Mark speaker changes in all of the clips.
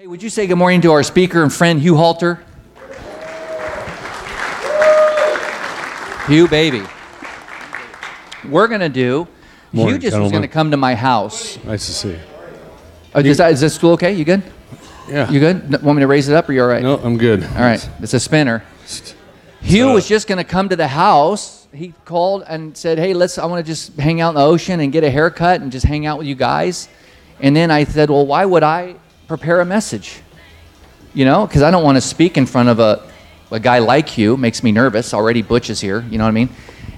Speaker 1: Hey, would you say good morning to our speaker and friend, Hugh Halter? Hugh, baby. We're going to do,
Speaker 2: Morning,
Speaker 1: Hugh just was going to come to my house.
Speaker 2: Nice to see you.
Speaker 1: Uh, is, that, is this stool okay? You good?
Speaker 2: Yeah.
Speaker 1: You good? N- Want me to raise it up or you all right?
Speaker 2: No, I'm good.
Speaker 1: All right. It's a spinner. Hugh
Speaker 2: So-
Speaker 1: was just going to come to the house. He called and said, "Hey, let's. I want to just hang out in the ocean and get a haircut and just hang out with you guys." And then I said, "Well, why would I prepare a message? You know, because I don't want to speak in front of a a guy like you. Makes me nervous. Already, Butch is here. You know what I mean?"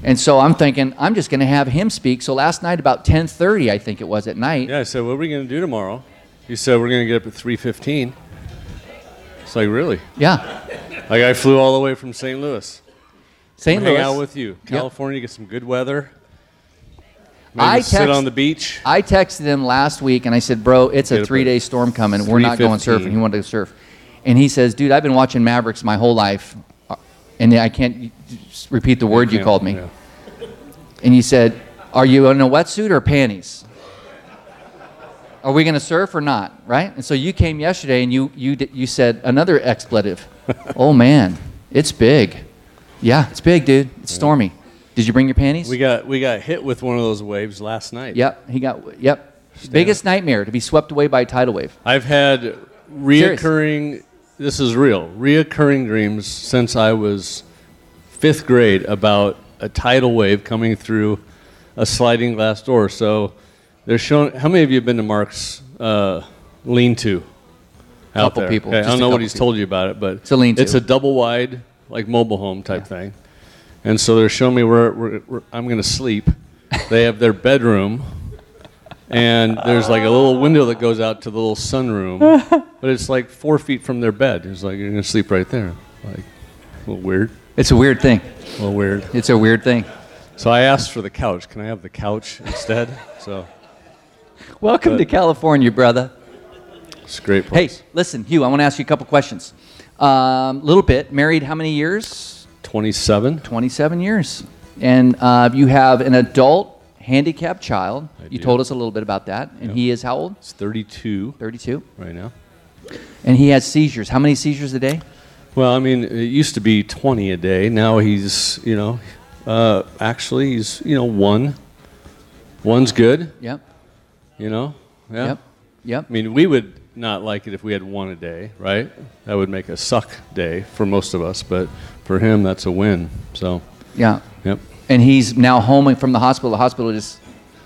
Speaker 1: And so I'm thinking I'm just going to have him speak. So last night, about 10:30, I think it was at night.
Speaker 2: Yeah, I said, what are we going to do tomorrow? He said we're going to get up at 3.15. It's like, really?
Speaker 1: Yeah,
Speaker 2: Like, I flew all the way from St. Louis.
Speaker 1: St. Louis.
Speaker 2: Hang out with you. California, get some good weather. Maybe
Speaker 1: I
Speaker 2: sit
Speaker 1: text-
Speaker 2: on the beach.
Speaker 1: I texted him last week and I said, "Bro, it's a three-day storm coming. We're not going surfing." He wanted to surf, and he says, "Dude, I've been watching Mavericks my whole life, Uh, and I can't repeat the word you called me."
Speaker 2: yeah.
Speaker 1: And he said, "Are you in a wetsuit or panties? Are we going to surf or not?" Right? And so you came yesterday and you you you said another expletive. oh man, it's big. Yeah, it's big, dude. It's stormy. Did you bring your panties?
Speaker 2: We got, we got hit with one of those waves last night.
Speaker 1: Yep, he got yep. Biggest nightmare to be swept away by a tidal wave.
Speaker 2: I've had reoccurring, this is real, reoccurring dreams since I was fifth grade about a tidal wave coming through a sliding glass door. So they're showing, how many of you have been to Mark's uh, lean to? Out
Speaker 1: Couple
Speaker 2: there?
Speaker 1: people,
Speaker 2: Okay, I don't know what he's
Speaker 1: people.
Speaker 2: told you about it, but
Speaker 1: It's a lean-to.
Speaker 2: It's a double wide, like mobile home type thing. And so they're showing me where, where, where I'm going to sleep. They have their bedroom and there's like a little window that goes out to the little sunroom, but it's like four feet from their bed. It's like you're gonna sleep right there. Like a little weird,
Speaker 1: It's a weird thing.
Speaker 2: a little weird.
Speaker 1: It's a weird thing.
Speaker 2: So I asked for the couch. Can I have the couch instead? So
Speaker 1: Welcome
Speaker 2: But-
Speaker 1: to California, brother.
Speaker 2: it's a great
Speaker 1: Hey, listen, Hugh, I want to ask you a couple questions. Um, a little bit. Married how many years?
Speaker 2: 27.
Speaker 1: 27 years. And uh, you have an adult handicapped child.
Speaker 2: I
Speaker 1: you
Speaker 2: do.
Speaker 1: told us a little bit about that. And
Speaker 2: Yep.
Speaker 1: he is how old?
Speaker 2: He's 32
Speaker 1: 32.
Speaker 2: right now.
Speaker 1: And he has seizures. How many seizures a day?
Speaker 2: Well, I mean, it used to be 20 a day. Now he's, you know, uh, actually he's, you know, one. One's good.
Speaker 1: Yep.
Speaker 2: You know. Yeah.
Speaker 1: Yep. Yep.
Speaker 2: I mean, we would not like it if we had one a day, right? That would make a suck day for most of us, but for him, that's a win. So,
Speaker 1: Yeah.
Speaker 2: yep.
Speaker 1: And he's now home from the hospital. The hospital just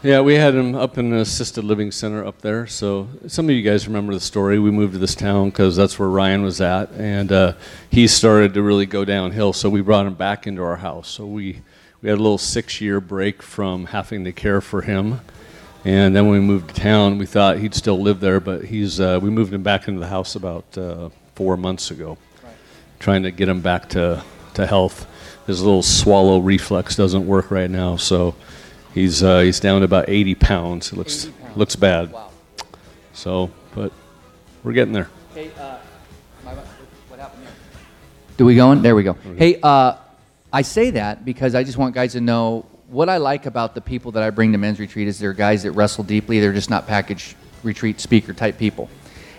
Speaker 2: Yeah, we had him up in an assisted living center up there. So, some of you guys remember the story. We moved to this town because that's where Ryan was at, and uh, he started to really go downhill. So, we brought him back into our house. So, we, we had a little six year break from having to care for him. And then when we moved to town, we thought he'd still live there, but he's uh, we moved him back into the house about uh, four months ago, trying to get him back to, to health. His little swallow reflex doesn't work right now, so he's uh, he's down to about 80 pounds. It looks
Speaker 1: pounds.
Speaker 2: looks bad.
Speaker 1: wow.
Speaker 2: So, but we're getting there.
Speaker 1: Hey, uh, my, what happened there? Do we going? There we go. Hey, uh, I say that because I just want guys to know what I like about the people that I bring to men's retreat is they're guys that wrestle deeply. They're just not package retreat speaker type people.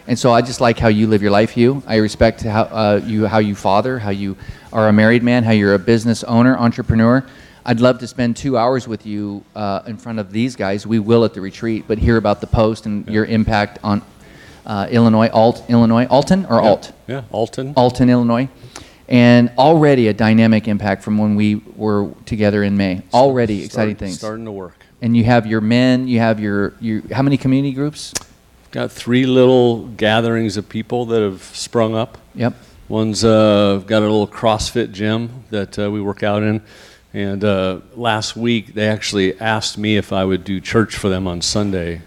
Speaker 1: And so I just like how you live your life, you. I respect how uh, you how you father, how you are a married man, how you're a business owner, entrepreneur. I'd love to spend two hours with you uh, in front of these guys. We will at the retreat, but hear about the post and your impact on uh, Illinois, Alt, Illinois, Alton or Alt,
Speaker 2: Yeah, Alton.
Speaker 1: Alton, Illinois, and already a dynamic impact from when we were together in May. Already exciting things.
Speaker 2: Starting to work.
Speaker 1: And you have your men, you have your, your how many community groups?
Speaker 2: Got three little gatherings of people that have sprung up.
Speaker 1: Yep.
Speaker 2: One's uh, got a little CrossFit gym that uh, we work out in. And uh, last week, they actually asked me if I would do church for them on Sunday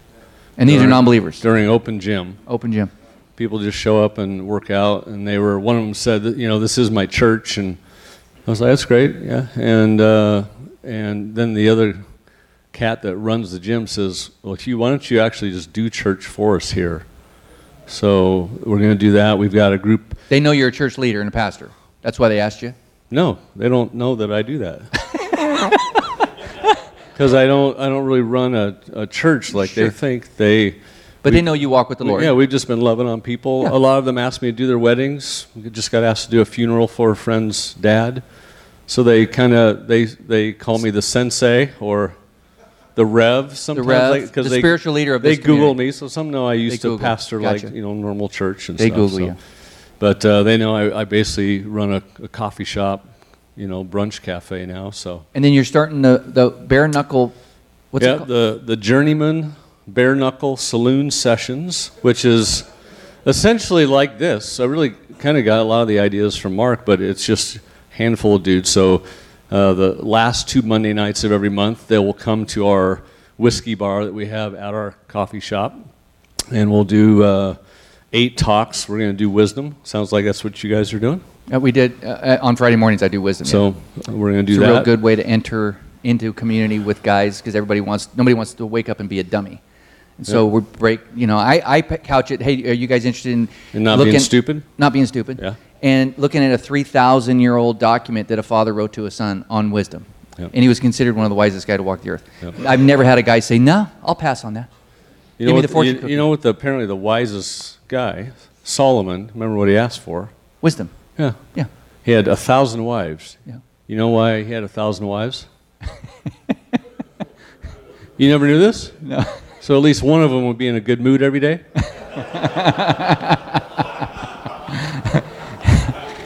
Speaker 1: And these are non-believers.
Speaker 2: during open gym.
Speaker 1: Open gym.
Speaker 2: People just show up and work out. And they were, one of them said, that, you know, this is my church. And I was like, that's great, yeah. And, uh, and then the other cat that runs the gym says, well, Hugh, why don't you actually just do church for us here? So we're going to do that. We've got a group
Speaker 1: They know you're a church leader and a pastor. That's why they asked you.
Speaker 2: No, they don't know that I do that. Because I don't, I don't really run a, a church like
Speaker 1: Sure.
Speaker 2: they think. They,
Speaker 1: But they know you walk with the Lord.
Speaker 2: Yeah, we've just been loving on people.
Speaker 1: Yeah.
Speaker 2: A lot of them asked me to do their weddings. We just got asked to do a funeral for a friend's dad. So they kind of they they call me the sensei or the rev sometimes
Speaker 1: Rev,
Speaker 2: like-
Speaker 1: the
Speaker 2: they,
Speaker 1: spiritual leader of this
Speaker 2: they
Speaker 1: Google
Speaker 2: me. So some know I used
Speaker 1: They
Speaker 2: to
Speaker 1: Google.
Speaker 2: pastor
Speaker 1: Gotcha.
Speaker 2: like you know normal church and
Speaker 1: They
Speaker 2: stuff.
Speaker 1: Google
Speaker 2: so.
Speaker 1: you.
Speaker 2: But uh, they know I, I basically run a, a coffee shop, you know, brunch cafe now. So
Speaker 1: And then you're starting the, the bare knuckle, what's
Speaker 2: yeah,
Speaker 1: it called?
Speaker 2: the the journeyman bare knuckle saloon sessions, which is essentially like this. I really kind of got a lot of the ideas from Mark, but it's just a handful of dudes. So uh, the last two Monday nights of every month, they will come to our whiskey bar that we have at our coffee shop, and we'll do uh, eight talks. We're going to do wisdom. Sounds like that's what you guys are doing.
Speaker 1: Uh, we did, uh, on Friday mornings, I do wisdom.
Speaker 2: So uh, we're going to do
Speaker 1: it's a real good way to enter into community with guys because everybody wants nobody wants to wake up and be a dummy and so
Speaker 2: Yeah.
Speaker 1: we break you know i i couch it hey are you guys interested in
Speaker 2: not being
Speaker 1: looking-
Speaker 2: stupid?
Speaker 1: not being stupid
Speaker 2: Yeah.
Speaker 1: And looking at a 3000 year old document that a father wrote to a son on wisdom
Speaker 2: Yep.
Speaker 1: and he was considered one of the wisest guy to walk the earth
Speaker 2: Yep.
Speaker 1: i've never had a guy say no i'll pass on that
Speaker 2: You
Speaker 1: Give
Speaker 2: know,
Speaker 1: me
Speaker 2: what,
Speaker 1: the fortune
Speaker 2: you,
Speaker 1: cookie.
Speaker 2: you know what? The, apparently, the wisest guy, Solomon. Remember what he asked for?
Speaker 1: wisdom
Speaker 2: Yeah,
Speaker 1: yeah
Speaker 2: he had a thousand wives.
Speaker 1: yeah
Speaker 2: You know why he had a thousand wives? you never knew this?
Speaker 1: no
Speaker 2: So at least one of them would be in a good mood every day.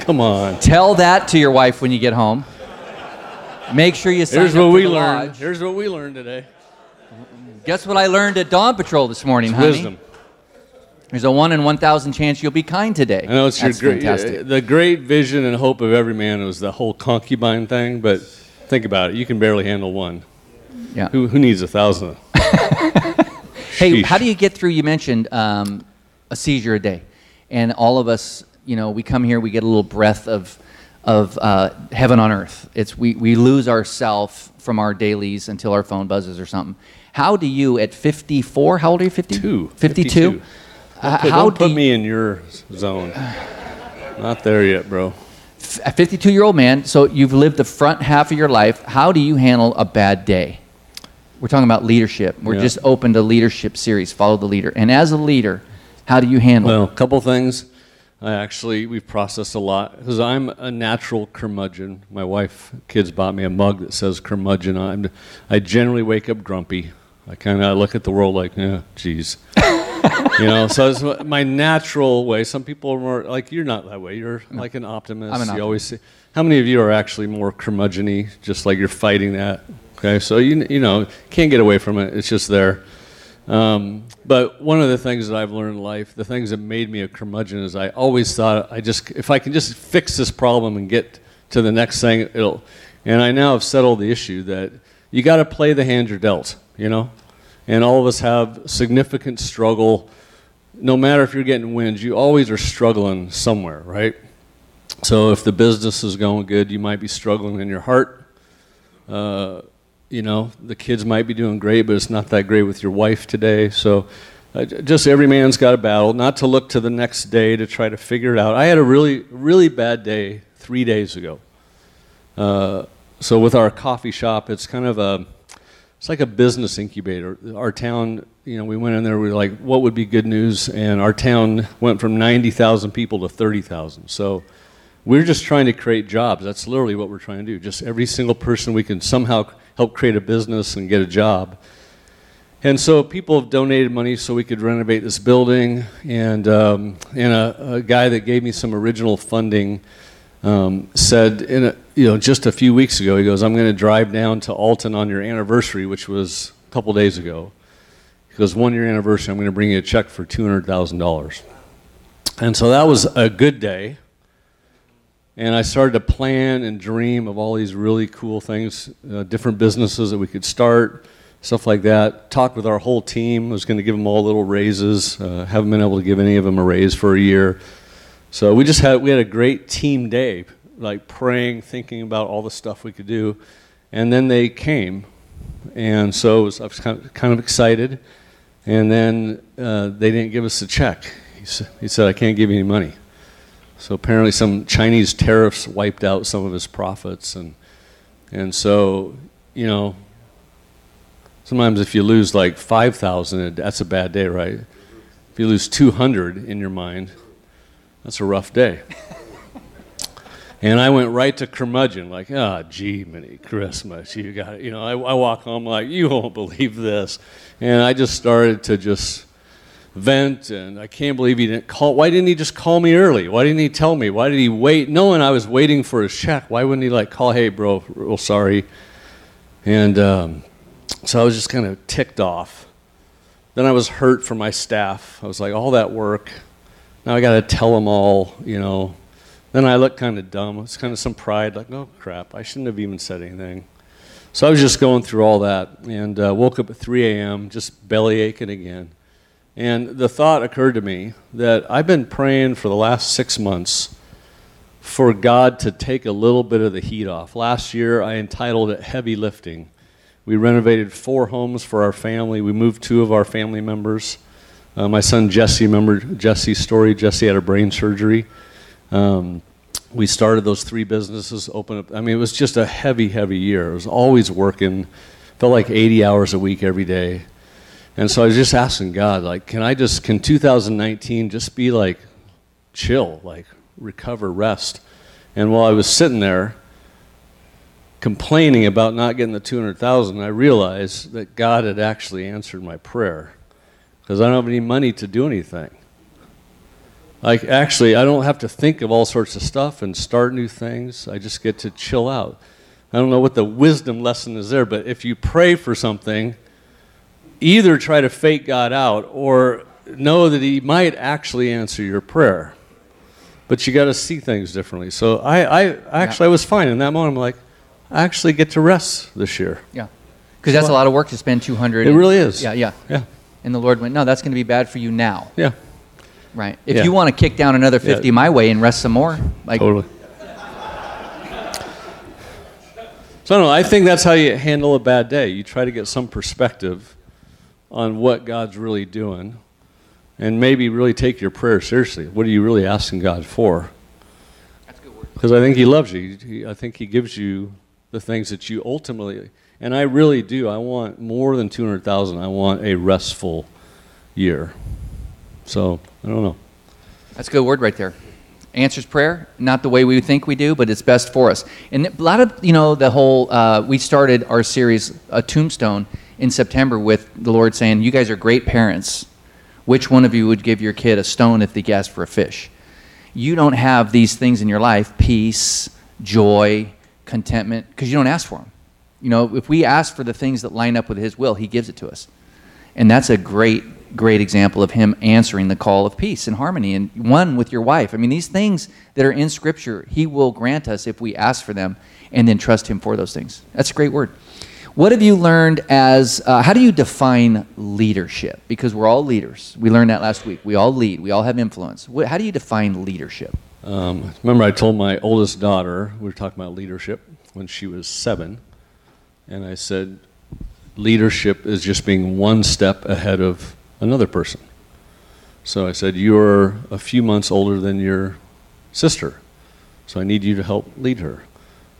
Speaker 2: Come on.
Speaker 1: tell that to your wife when you get home make sure you sign
Speaker 2: Here's what we learned.
Speaker 1: lodge.
Speaker 2: Here's what we learned today.
Speaker 1: guess what i learned at dawn patrol this morning honey
Speaker 2: Wisdom.
Speaker 1: There's a one in 1,000 chance you'll be kind today.
Speaker 2: I know it's
Speaker 1: That's
Speaker 2: your great,
Speaker 1: fantastic.
Speaker 2: the great vision and hope of every man was the whole concubine thing, but think about it. You can barely handle one.
Speaker 1: Yeah.
Speaker 2: Who, who needs a thousand?
Speaker 1: Hey, how do you get through? You mentioned um, a seizure a day, and all of us, you know, we come here, we get a little breath of of uh, heaven on earth. It's we we lose ourself from our dailies until our phone buzzes or something. How do you at 54? How old are you? 50?
Speaker 2: Two.
Speaker 1: 52.
Speaker 2: 52.
Speaker 1: Uh,
Speaker 2: Don't put,
Speaker 1: how
Speaker 2: don't
Speaker 1: do
Speaker 2: put me in your zone. Not there yet, bro.
Speaker 1: a 52 year old man, so you've lived the front half of your life. How do you handle a bad day? We're talking about leadership. We're
Speaker 2: Yeah.
Speaker 1: just opened a leadership series, Follow the Leader. And as a leader, how do you handle
Speaker 2: Well, a couple things. I actually we've processed a lot because I'm a natural curmudgeon. My wife, kids bought me a mug that says curmudgeon. I'm, I generally wake up grumpy. I kind of look at the world like, yeah, geez. you know, so it's my natural way. Some people are more like you're not that way. You're like an optimist.
Speaker 1: I'm an
Speaker 2: You always say, how many of you are actually more curmudgeon-y, just like you're fighting that? Okay, so you you know can't get away from it. It's just there. Um, but one of the things that I've learned in life, the things that made me a curmudgeon, is I always thought I just if I can just fix this problem and get to the next thing, it'll. And I now have settled the issue that you got to play the hand you're dealt. You know, and all of us have significant struggle. No matter if you're getting wins, you always are struggling somewhere, right? So if the business is going good, you might be struggling in your heart. Uh, you know, the kids might be doing great, but it's not that great with your wife today. So uh, just every man's got a battle, not to look to the next day to try to figure it out. I had a really, really bad day three days ago. Uh, so with our coffee shop, it's kind of a, it's like a business incubator. Our town, you know, we went in there, we were like, what would be good news? And our town went from 90,000 people to 30,000. So we're just trying to create jobs. That's literally what we're trying to do. Just every single person we can somehow help create a business and get a job. And so people have donated money so we could renovate this building. And, um, and a, a guy that gave me some original funding um, said, in a, you know, just a few weeks ago, he goes, I'm going to drive down to Alton on your anniversary, which was a couple days ago. He goes, one year anniversary, I'm going to bring you a check for $200,000. And so that was a good day. And I started to plan and dream of all these really cool things, uh, different businesses that we could start, stuff like that. Talked with our whole team. I was going to give them all little raises. Uh, haven't been able to give any of them a raise for a year. So we just had we had a great team day, like praying, thinking about all the stuff we could do, and then they came, and so was, I was kind of, kind of excited, and then uh, they didn't give us a check. He said, he said I can't give you any money. So apparently some Chinese tariffs wiped out some of his profits and and so, you know, sometimes if you lose like 5,000, that's a bad day, right? If you lose 200 in your mind, that's a rough day. and I went right to curmudgeon, like, ah, oh, gee, mini Christmas, you got it. You know, I, I walk home like, you won't believe this. And I just started to just vent, and I can't believe he didn't call. Why didn't he just call me early? Why didn't he tell me? Why did he wait? Knowing I was waiting for his check, why wouldn't he like call, hey, bro, real sorry? And um, so I was just kind of ticked off. Then I was hurt for my staff. I was like, all that work, now I got to tell them all, you know. Then I looked kind of dumb. It's kind of some pride, like, oh crap, I shouldn't have even said anything. So I was just going through all that and uh, woke up at 3 a.m., just belly aching again. And the thought occurred to me that I've been praying for the last six months for God to take a little bit of the heat off. Last year, I entitled it Heavy Lifting. We renovated four homes for our family. We moved two of our family members. Uh, my son Jesse, remember Jesse's story? Jesse had a brain surgery. Um, we started those three businesses, open up. I mean, it was just a heavy, heavy year. It was always working, felt like 80 hours a week every day. And so I was just asking God, like, can I just, can 2019 just be like chill, like recover, rest? And while I was sitting there complaining about not getting the 200,000, I realized that God had actually answered my prayer because I don't have any money to do anything. Like, actually, I don't have to think of all sorts of stuff and start new things. I just get to chill out. I don't know what the wisdom lesson is there, but if you pray for something, either try to fake God out or know that He might actually answer your prayer. But you got to see things differently. So I, I actually, yeah. I was fine in that moment. I'm like, I actually get to rest this year.
Speaker 1: Yeah, because that's a lot of work to spend 200.
Speaker 2: It and, really is.
Speaker 1: Yeah, yeah,
Speaker 2: yeah.
Speaker 1: And the Lord went, no, that's going to be bad for you now.
Speaker 2: Yeah.
Speaker 1: Right. If yeah. you want to kick down another 50 yeah. my way and rest some more, like
Speaker 2: totally. So I. I think that's how you handle a bad day. You try to get some perspective on what God's really doing and maybe really take your prayer seriously. What are you really asking God for? That's good word. Because I think He loves you. He, I think He gives you the things that you ultimately, and I really do. I want more than 200,000. I want a restful year. So, I don't know.
Speaker 1: That's a good word right there. Answers prayer, not the way we think we do, but it's best for us. And a lot of, you know, the whole, uh, we started our series, A Tombstone, in September with the Lord saying, You guys are great parents. Which one of you would give your kid a stone if they asked for a fish? You don't have these things in your life peace, joy, contentment, because you don't ask for them. You know, if we ask for the things that line up with His will, He gives it to us. And that's a great, great example of Him answering the call of peace and harmony and one with your wife. I mean, these things that are in Scripture, He will grant us if we ask for them and then trust Him for those things. That's a great word. What have you learned as, uh, how do you define leadership? Because we're all leaders. We learned that last week. We all lead, we all have influence. What, how do you define leadership?
Speaker 2: Um, remember, I told my oldest daughter, we were talking about leadership when she was seven, and I said, leadership is just being one step ahead of another person. So I said, You're a few months older than your sister, so I need you to help lead her.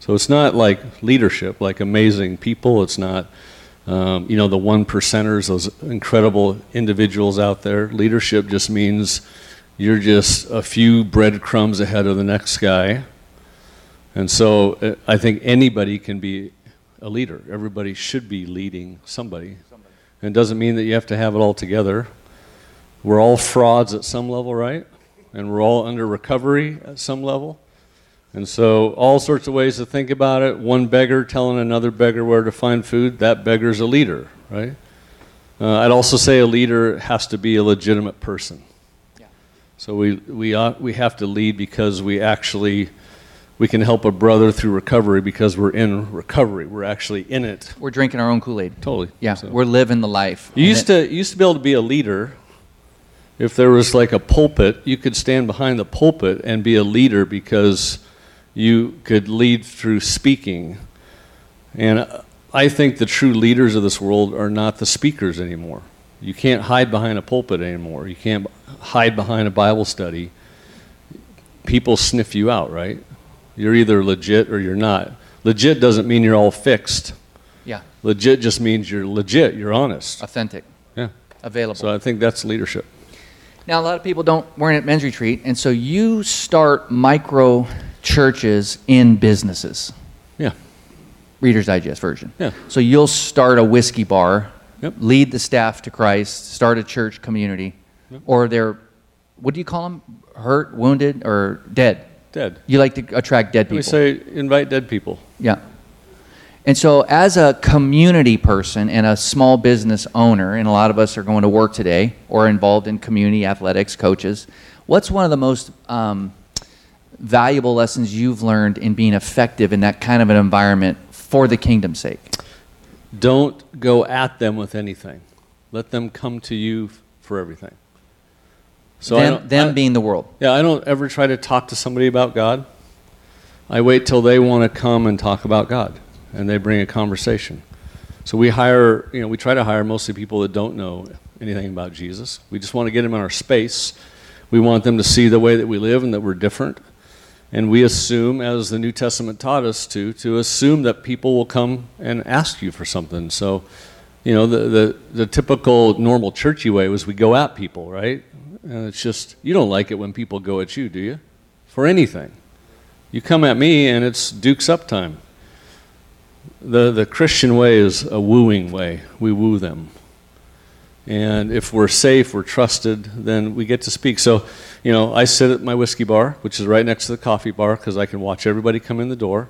Speaker 2: So it's not like leadership, like amazing people. It's not, um, you know, the one percenters, those incredible individuals out there. Leadership just means you're just a few breadcrumbs ahead of the next guy. And so uh, I think anybody can be a leader. Everybody should be leading somebody. somebody. And it doesn't mean that you have to have it all together. We're all frauds at some level, right? And we're all under recovery at some level. And so, all sorts of ways to think about it. One beggar telling another beggar where to find food, that beggar's a leader, right? Uh, I'd also say a leader has to be a legitimate person. Yeah. So we, we, ought, we have to lead because we actually we can help a brother through recovery because we're in recovery. We're actually in it.
Speaker 1: We're drinking our own Kool-Aid.
Speaker 2: Totally.
Speaker 1: Yeah, so. we're living the life.
Speaker 2: You used to you used to be able to be a leader. If there was like a pulpit, you could stand behind the pulpit and be a leader because you could lead through speaking. And I think the true leaders of this world are not the speakers anymore. You can't hide behind a pulpit anymore. You can't hide behind a Bible study. People sniff you out, right? You're either legit or you're not. Legit doesn't mean you're all fixed.
Speaker 1: Yeah.
Speaker 2: Legit just means you're legit, you're honest.
Speaker 1: Authentic.
Speaker 2: Yeah.
Speaker 1: Available.
Speaker 2: So I think that's leadership.
Speaker 1: Now, a lot of people don't weren't at men's retreat, and so you start micro churches in businesses.
Speaker 2: Yeah.
Speaker 1: Reader's Digest version.
Speaker 2: Yeah.
Speaker 1: So you'll start a whiskey bar,
Speaker 2: Yep.
Speaker 1: lead the staff to Christ, start a church community, or they're, what do you call them? Hurt, wounded, or dead?
Speaker 2: Dead.
Speaker 1: You like to attract dead people.
Speaker 2: We say invite dead people.
Speaker 1: Yeah. And so, as a community person and a small business owner, and a lot of us are going to work today or involved in community athletics, coaches, what's one of the most um, valuable lessons you've learned in being effective in that kind of an environment for the kingdom's sake?
Speaker 2: Don't go at them with anything. Let them come to you for everything. So
Speaker 1: them them
Speaker 2: I-
Speaker 1: being the world.
Speaker 2: Yeah, I don't ever try to talk to somebody about God. I wait till they want to come and talk about God, and they bring a conversation. So we hire, you know, we try to hire mostly people that don't know anything about Jesus. We just want to get them in our space. We want them to see the way that we live and that we're different. And we assume, as the New Testament taught us to, to assume that people will come and ask you for something. So, you know, the, the, the typical normal churchy way was we go at people, right? And it's just, you don't like it when people go at you, do you? For anything. You come at me and it's Duke's up time. The, the Christian way is a wooing way. We woo them. And if we're safe, we're trusted, then we get to speak. So, you know, I sit at my whiskey bar, which is right next to the coffee bar, because I can watch everybody come in the door.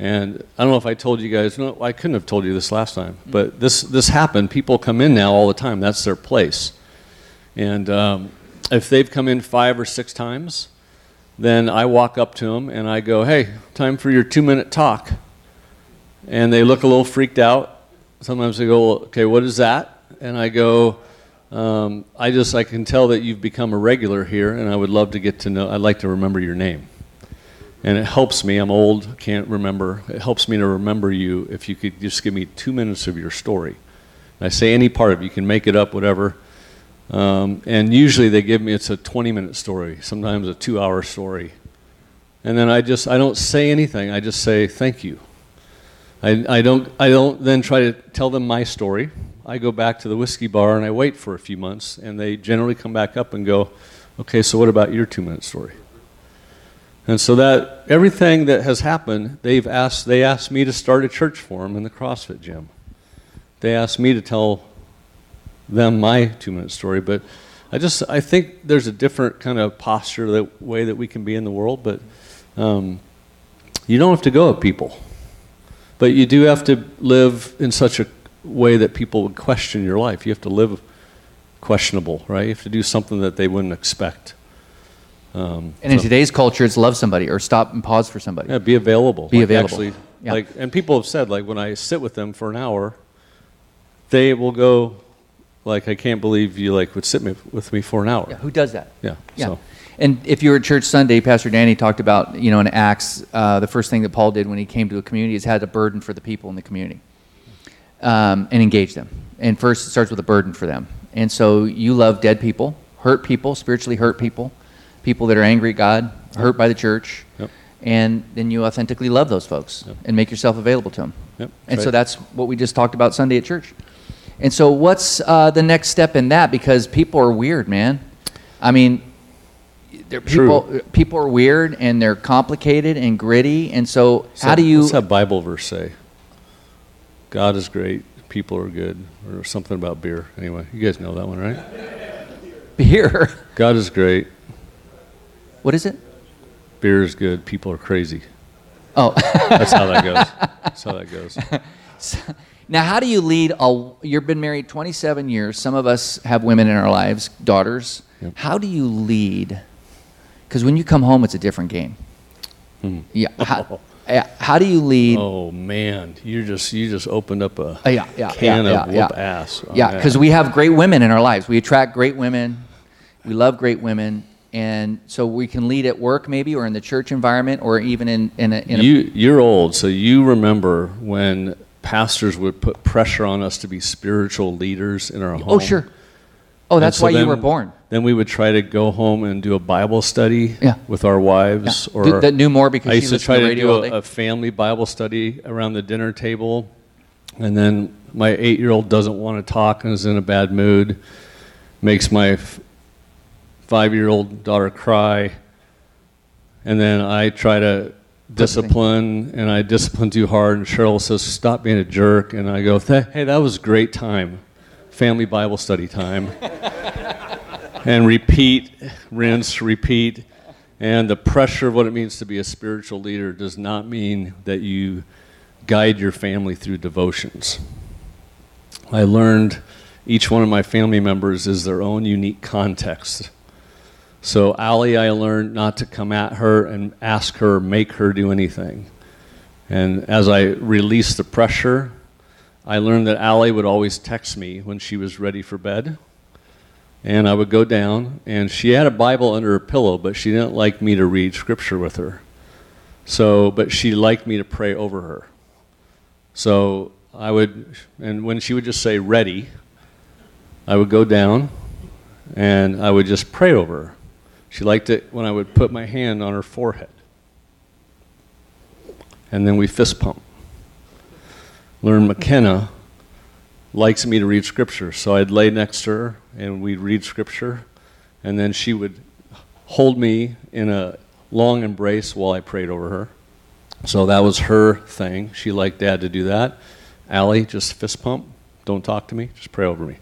Speaker 2: And I don't know if I told you guys, no, I couldn't have told you this last time, but this, this happened. People come in now all the time. That's their place. And um, if they've come in five or six times, then I walk up to them and I go, hey, time for your two minute talk. And they look a little freaked out. Sometimes they go, okay, what is that? And I go, um, I just, I can tell that you've become a regular here and I would love to get to know, I'd like to remember your name. And it helps me, I'm old, can't remember. It helps me to remember you if you could just give me two minutes of your story. And I say any part of it, you can make it up, whatever. Um, and usually they give me, it's a 20 minute story, sometimes a two hour story. And then I just, I don't say anything, I just say thank you. I, I, don't, I don't then try to tell them my story. I go back to the whiskey bar and I wait for a few months, and they generally come back up and go, okay, so what about your two minute story? And so that everything that has happened, they've asked, they asked me to start a church for them in the CrossFit gym. They asked me to tell them my two minute story, but I just I think there's a different kind of posture that way that we can be in the world, but um, you don't have to go at people, but you do have to live in such a way that people would question your life. You have to live questionable, right? You have to do something that they wouldn't expect. Um,
Speaker 1: And in
Speaker 2: so-
Speaker 1: today's culture, it's love somebody or stop and pause for somebody.
Speaker 2: yeah, be available.
Speaker 1: Be
Speaker 2: Like,
Speaker 1: available.
Speaker 2: Actually,
Speaker 1: Yeah.
Speaker 2: like, and people have said, like, when I sit with them for an hour, they will go, like, I can't believe you like would sit me, with me for an hour.
Speaker 1: Yeah, who does that?
Speaker 2: Yeah.
Speaker 1: Yeah.
Speaker 2: So
Speaker 1: And if you were at church Sunday, Pastor Danny talked about, you know, in Acts, uh, the first thing that Paul did when he came to a community is had a burden for the people in the community um, and engage them. And first, it starts with a burden for them. And so you love dead people, hurt people, spiritually hurt people, people that are angry at God, hurt by the church.
Speaker 2: Yep.
Speaker 1: And then you authentically love those folks
Speaker 2: Yep.
Speaker 1: and make yourself available to them.
Speaker 2: Yep,
Speaker 1: And
Speaker 2: that's
Speaker 1: so that's what we just talked about Sunday at church. And so, what's uh, the next step in that? Because people are weird, man. I mean, they're
Speaker 2: True.
Speaker 1: people people are weird and they're complicated and gritty. And so,
Speaker 2: So
Speaker 1: how do you?
Speaker 2: What's that Bible verse say? God is great, people are good, or something about beer. Anyway, you guys know that one, right?
Speaker 1: Beer.
Speaker 2: God is great,
Speaker 1: What is it?
Speaker 2: beer is good, people are crazy.
Speaker 1: Oh,
Speaker 2: That's how that goes. That's how that goes.
Speaker 1: now how do you lead a? You've been married 27 years. Some of us have women in our lives, daughters.
Speaker 2: Yep.
Speaker 1: How do you lead? Because when you come home, it's a different game.
Speaker 2: Hmm.
Speaker 1: Yeah. How, yeah, how do you lead?
Speaker 2: Oh man, you just you just opened up a
Speaker 1: Uh, yeah, yeah,
Speaker 2: can
Speaker 1: yeah,
Speaker 2: of
Speaker 1: yeah,
Speaker 2: whoop
Speaker 1: yeah.
Speaker 2: ass. on
Speaker 1: Yeah, because we have great women in our lives. We attract great women. We love great women. And so we can lead at work, maybe, or in the church environment, or even in, in, a, in a.
Speaker 2: you you're old, so you remember when pastors would put pressure on us to be spiritual leaders in our home.
Speaker 1: oh, sure. Oh, that's
Speaker 2: so
Speaker 1: why you were born.
Speaker 2: Then we would try to go home and do a Bible study
Speaker 1: Yeah.
Speaker 2: with our wives,
Speaker 1: Yeah.
Speaker 2: or
Speaker 1: that knew more because
Speaker 2: I used to try
Speaker 1: to
Speaker 2: do a, a family Bible study around the dinner table, and then my eight-year-old doesn't want to talk and is in a bad mood, makes my f- five year old daughter cry, and then I try to discipline, and I discipline too hard, and Cheryl says, Stop being a jerk. And I go, Hey, that was a great time. Family Bible study time. and repeat, rinse, repeat. And the pressure of what it means to be a spiritual leader does not mean that you guide your family through devotions. I learned each one of my family members is their own unique context. So, Allie, I learned not to come at her and ask her, make her do anything. And as I released the pressure, I learned that Allie would always text me when she was ready for bed. And I would go down, and she had a Bible under her pillow, but she didn't like me to read scripture with her. So, but she liked me to pray over her. So I would, and when she would just say ready, I would go down and I would just pray over her. She liked it when I would put my hand on her forehead. And then we fist pump. Learn McKenna likes me to read scripture. So I'd lay next to her and we'd read scripture. And then she would hold me in a long embrace while I prayed over her. So that was her thing. She liked dad to do that. Allie, just fist pump. Don't talk to me. Just pray over me.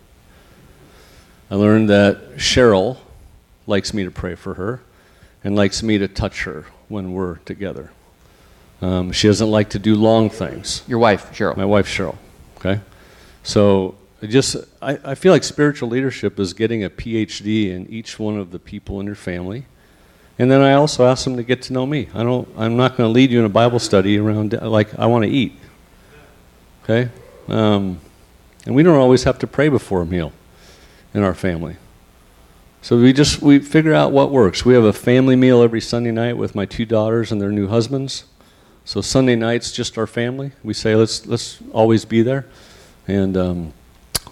Speaker 2: I learned that Cheryl likes me to pray for her and likes me to touch her when we're together. Um, she doesn't like to do long things.
Speaker 1: Your wife, Cheryl.
Speaker 2: My wife, Cheryl. Okay? So I just, I, I feel like spiritual leadership is getting a PhD in each one of the people in your family. And then I also ask them to get to know me. I don't, I'm not going to lead you in a Bible study around, like, I want to eat. Okay? Um, and we don't always have to pray before a meal in our family. So we just we figure out what works. We have a family meal every Sunday night with my two daughters and their new husbands. So Sunday nights just our family. We say let's let's always be there. And um,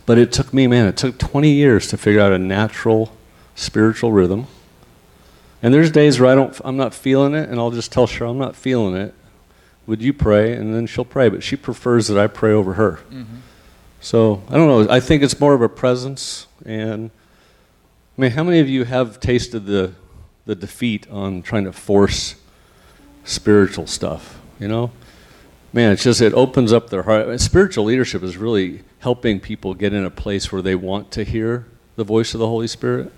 Speaker 2: but it took me, man, it took 20 years to figure out a natural spiritual rhythm. And there's days where I don't I'm not feeling it and I'll just tell Cheryl I'm not feeling it. Would you pray? And then she'll pray, but she prefers that I pray over her. Mm-hmm. So I don't know. I think it's more of a presence. And I mean, how many of you have tasted the the defeat on trying to force spiritual stuff? You know, man, it's just it opens up their heart. Spiritual leadership is really helping people get in a place where they want to hear the voice of the Holy Spirit.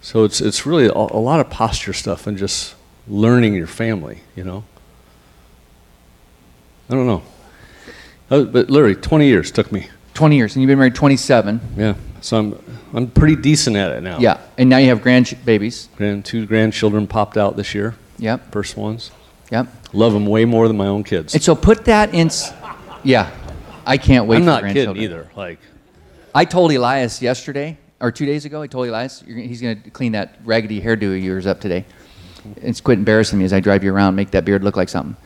Speaker 2: So it's it's really a, a lot of posture stuff and just learning your family. You know. I don't know. Uh, but literally, 20 years took me.
Speaker 1: 20 years, and you've been married 27.
Speaker 2: Yeah, so I'm I'm pretty decent at it now.
Speaker 1: Yeah, and now you have grandbabies.
Speaker 2: Grand two grandchildren popped out this year.
Speaker 1: Yep.
Speaker 2: First ones.
Speaker 1: Yep.
Speaker 2: Love them way more than my own kids.
Speaker 1: And so put that in. Yeah, I can't wait.
Speaker 2: I'm
Speaker 1: for
Speaker 2: not
Speaker 1: grandchildren.
Speaker 2: kidding either. Like,
Speaker 1: I told Elias yesterday or two days ago. I told Elias you're, he's going to clean that raggedy hairdo of yours up today. It's quit embarrassing me as I drive you around, make that beard look like something.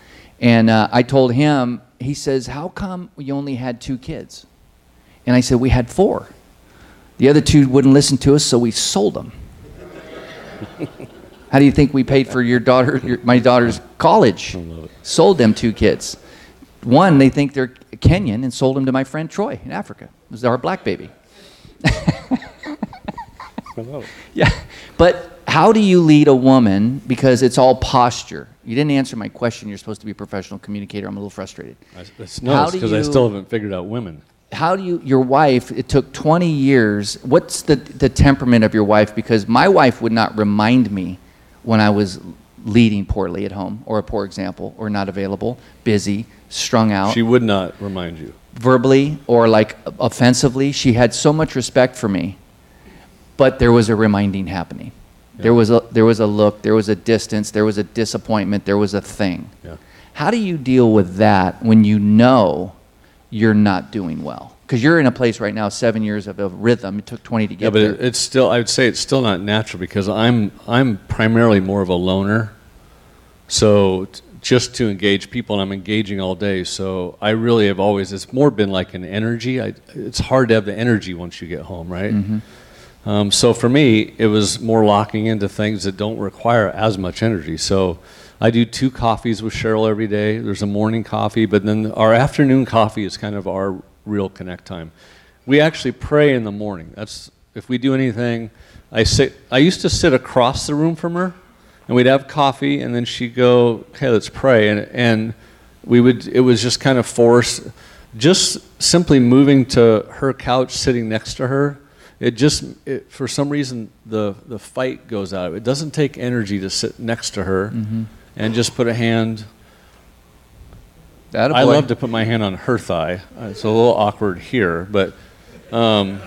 Speaker 1: And uh, I told him. He says, "How come you only had two kids?" And I said, "We had four. The other two wouldn't listen to us, so we sold them." How do you think we paid for your daughter, your, my daughter's college? Sold them two kids. One, they think they're Kenyan and sold them to my friend Troy in Africa. It was our black baby. yeah. But how do you lead a woman? Because it's all posture. You didn't answer my question. You're supposed to be a professional communicator. I'm a little frustrated.
Speaker 2: I, it's, no, because I still haven't figured out women.
Speaker 1: How do you, your wife, it took 20 years. What's the, the temperament of your wife? Because my wife would not remind me when I was leading poorly at home, or a poor example, or not available, busy, strung out.
Speaker 2: She would not remind you.
Speaker 1: Verbally or like offensively. She had so much respect for me, but there was a reminding happening. Yeah. There, was a, there was a look, there was a distance, there was a disappointment, there was a thing.
Speaker 2: Yeah.
Speaker 1: How do you deal with that when you know you're not doing well? Because you're in a place right now, seven years of a rhythm. It took 20 to get
Speaker 2: yeah, but
Speaker 1: there.
Speaker 2: it's still, I would say it's still not natural because I'm, I'm primarily more of a loner. So t- just to engage people, and I'm engaging all day. So I really have always, it's more been like an energy. I, it's hard to have the energy once you get home, right? Mm-hmm. Um, so for me, it was more locking into things that don't require as much energy. So I do two coffees with Cheryl every day. There's a morning coffee, but then our afternoon coffee is kind of our real connect time. We actually pray in the morning. That's if we do anything, I sit. I used to sit across the room from her, and we'd have coffee, and then she'd go, "Okay, let's pray," and and we would. It was just kind of forced. Just simply moving to her couch, sitting next to her, it just it, for some reason the the fight goes out. It doesn't take energy to sit next to her
Speaker 1: Mm-hmm.
Speaker 2: and just put a hand.
Speaker 1: That
Speaker 2: I love to put my hand on her thigh. Uh, It's a little awkward here, but um,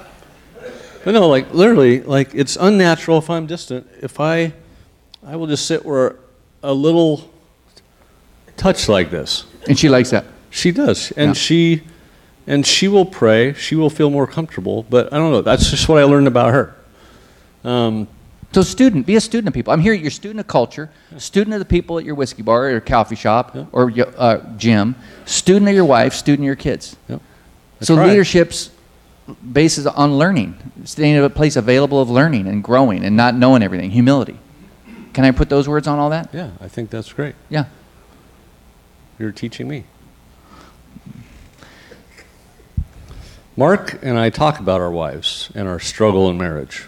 Speaker 2: but no, like literally, like it's unnatural if I'm distant. If I I will just sit where a little touch like this.
Speaker 1: And she likes that.
Speaker 2: She does, and
Speaker 1: Yeah.
Speaker 2: she and she will pray. She will feel more comfortable. But I don't know. That's just what I learned about her. Um,
Speaker 1: So, student, be a student of people. I'm here. You're a student of culture, student of the people at your whiskey bar or your coffee shop
Speaker 2: Yeah.
Speaker 1: or your uh, gym, student of your wife, student of your kids.
Speaker 2: Yep.
Speaker 1: So,
Speaker 2: try.
Speaker 1: leadership's basis on learning, staying at a place available of learning and growing and not knowing everything. Humility. Can I put those words on all that?
Speaker 2: yeah, I think that's great.
Speaker 1: Yeah.
Speaker 2: You're teaching me. Mark and I talk about our wives and our struggle in marriage.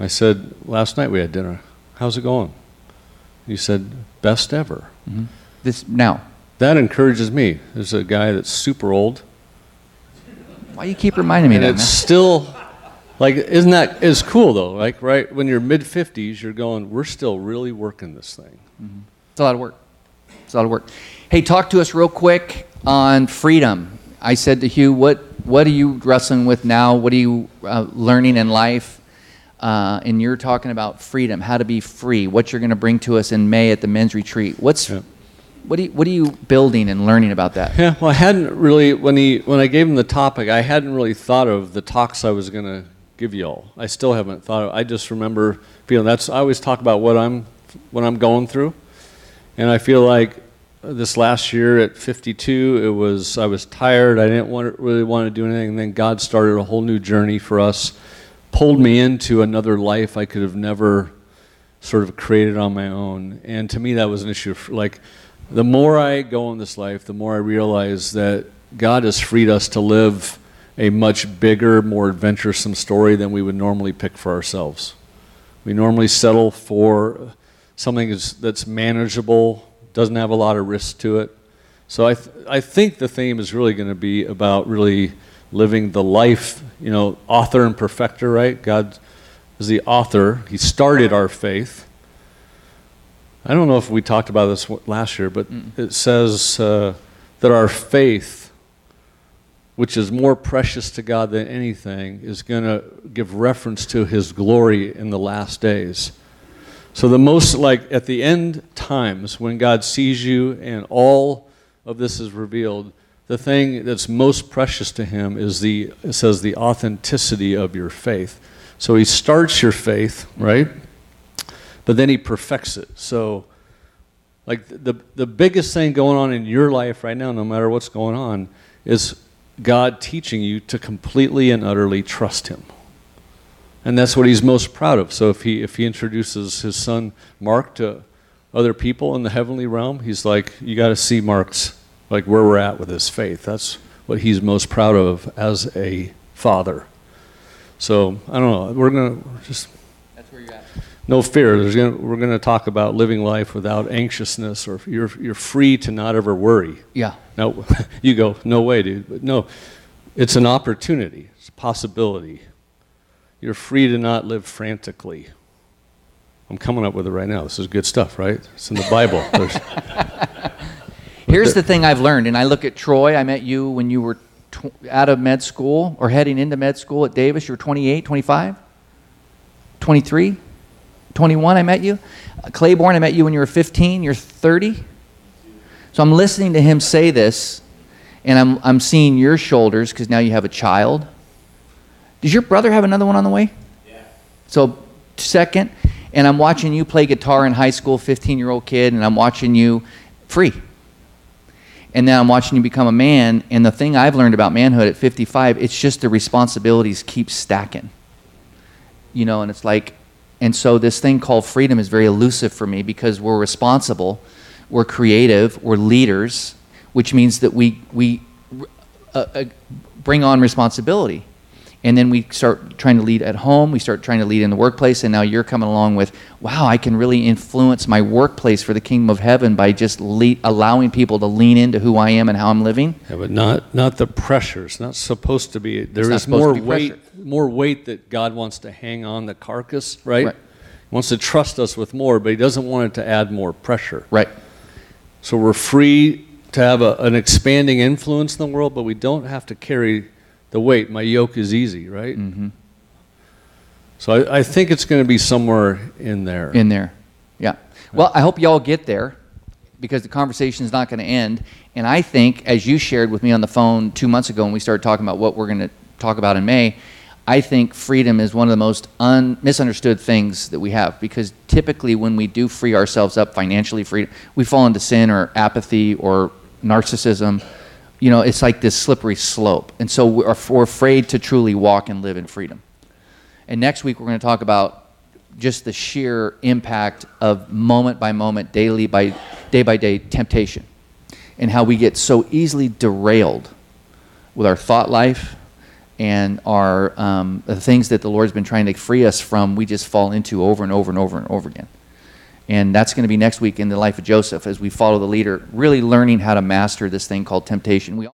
Speaker 2: I said, last night we had dinner. How's it going? You said, best ever.
Speaker 1: This now.
Speaker 2: That encourages me. There's a guy that's super old,
Speaker 1: Why you keep reminding me
Speaker 2: and
Speaker 1: of that?
Speaker 2: it's
Speaker 1: Man?
Speaker 2: still like, isn't that is cool though? Like, right when you're mid 50s, you're going, we're still really working this thing.
Speaker 1: It's a lot of work. It's a lot of work. Hey, talk to us real quick on freedom. I said to Hugh, what what are you wrestling with now? What are you uh, learning in life? Uh, and you're talking about freedom, how to be free. What you're going to bring to us in May at the men's retreat. What's
Speaker 2: Yeah.
Speaker 1: what are you, what are you building and learning about that?
Speaker 2: Yeah, well, I hadn't really when he when I gave him the topic, I hadn't really thought of the talks I was going to give y'all. I still haven't thought. Of, I just remember feeling that's. I always talk about what I'm what I'm going through, and I feel like this last year at 52, it was I was tired. I didn't want really want to do anything. And then God started a whole new journey for us, pulled me into another life I could have never sort of created on my own. And to me, that was an issue. Like, the more I go in this life, the more I realize that God has freed us to live a much bigger, more adventuresome story than we would normally pick for ourselves. We normally settle for something that's, that's manageable, doesn't have a lot of risk to it. So I, th- I think the theme is really going to be about really living the life, you know, author and perfecter, right? God is the author. He started our faith. I don't know if we talked about this last year, but it says uh, that our faith, which is more precious to God than anything, is going to give reference to His glory in the last days. So, the most, like at the end times, when God sees you and all of this is revealed, the thing that's most precious to Him is the, it says, the authenticity of your faith. So, He starts your faith, right? But then He perfects it. So, like the, the biggest thing going on in your life right now, no matter what's going on, is God teaching you to completely and utterly trust Him. And that's what he's most proud of. So if he if he introduces his son Mark to other people in the heavenly realm, he's like, you got to see Mark's like where we're at with his faith. That's what he's most proud of as a father. So I don't know. We're gonna just
Speaker 1: That's where you're at.
Speaker 2: no fear. There's gonna, we're going to talk about living life without anxiousness, or you're you're free to not ever worry.
Speaker 1: Yeah.
Speaker 2: No, you go, no way, dude. But no, it's an opportunity, it's a possibility. You're free to not live frantically. I'm coming up with it right now. This is good stuff, right? It's in the Bible.
Speaker 1: Here's the thing I've learned, and I look at Troy. I met you when you were tw- out of med school or heading into med school at Davis. You were 28, 25, 23, 21. I met you. Uh, Claiborne, I met you when you were 15. You're 30. So I'm listening to him say this, and I'm, I'm seeing your shoulders because now you have a child. Does your brother have another one on the way? Yeah. So, second, and I'm watching you play guitar in high school, 15 year old kid, and I'm watching you free. And now I'm watching you become a man, and the thing I've learned about manhood at 55, it's just the responsibilities keep stacking. You know, and it's like, and so this thing called freedom is very elusive for me because we're responsible, we're creative, we're leaders, which means that we, we uh, uh, bring on responsibility. And then we start trying to lead at home, we start trying to lead in the workplace, and now you're coming along with, wow, I can really influence my workplace for the kingdom of heaven by just le- allowing people to lean into who I am and how I'm living.
Speaker 2: Yeah, but not not the pressure. It's not supposed to be. There is more weight, more weight that God wants to hang on the carcass, right?
Speaker 1: Right.
Speaker 2: He wants to trust us with more, but He doesn't want it to add more pressure.
Speaker 1: Right.
Speaker 2: So we're free to have a, an expanding influence in the world, but we don't have to carry the weight. My yoke is easy, right? Mm-hmm. So I, I think it's going to be somewhere in there.
Speaker 1: in there. Yeah. Well, I hope y'all get there because the conversation is not going to end. And I think, as you shared with me on the phone two months ago when we started talking about what we're going to talk about in May, I think freedom is one of the most un- misunderstood things that we have because typically when we do free ourselves up financially, free, we fall into sin or apathy or narcissism. You know, it's like this slippery slope. And so we're, we're afraid to truly walk and live in freedom. And next week, we're going to talk about just the sheer impact of moment by moment, daily by day by day temptation, and how we get so easily derailed with our thought life and our um, the things that the Lord's been trying to free us from. We just fall into over and over and over and over again. And that's going to be next week in the life of Joseph as we follow the leader, really learning how to master this thing called temptation. We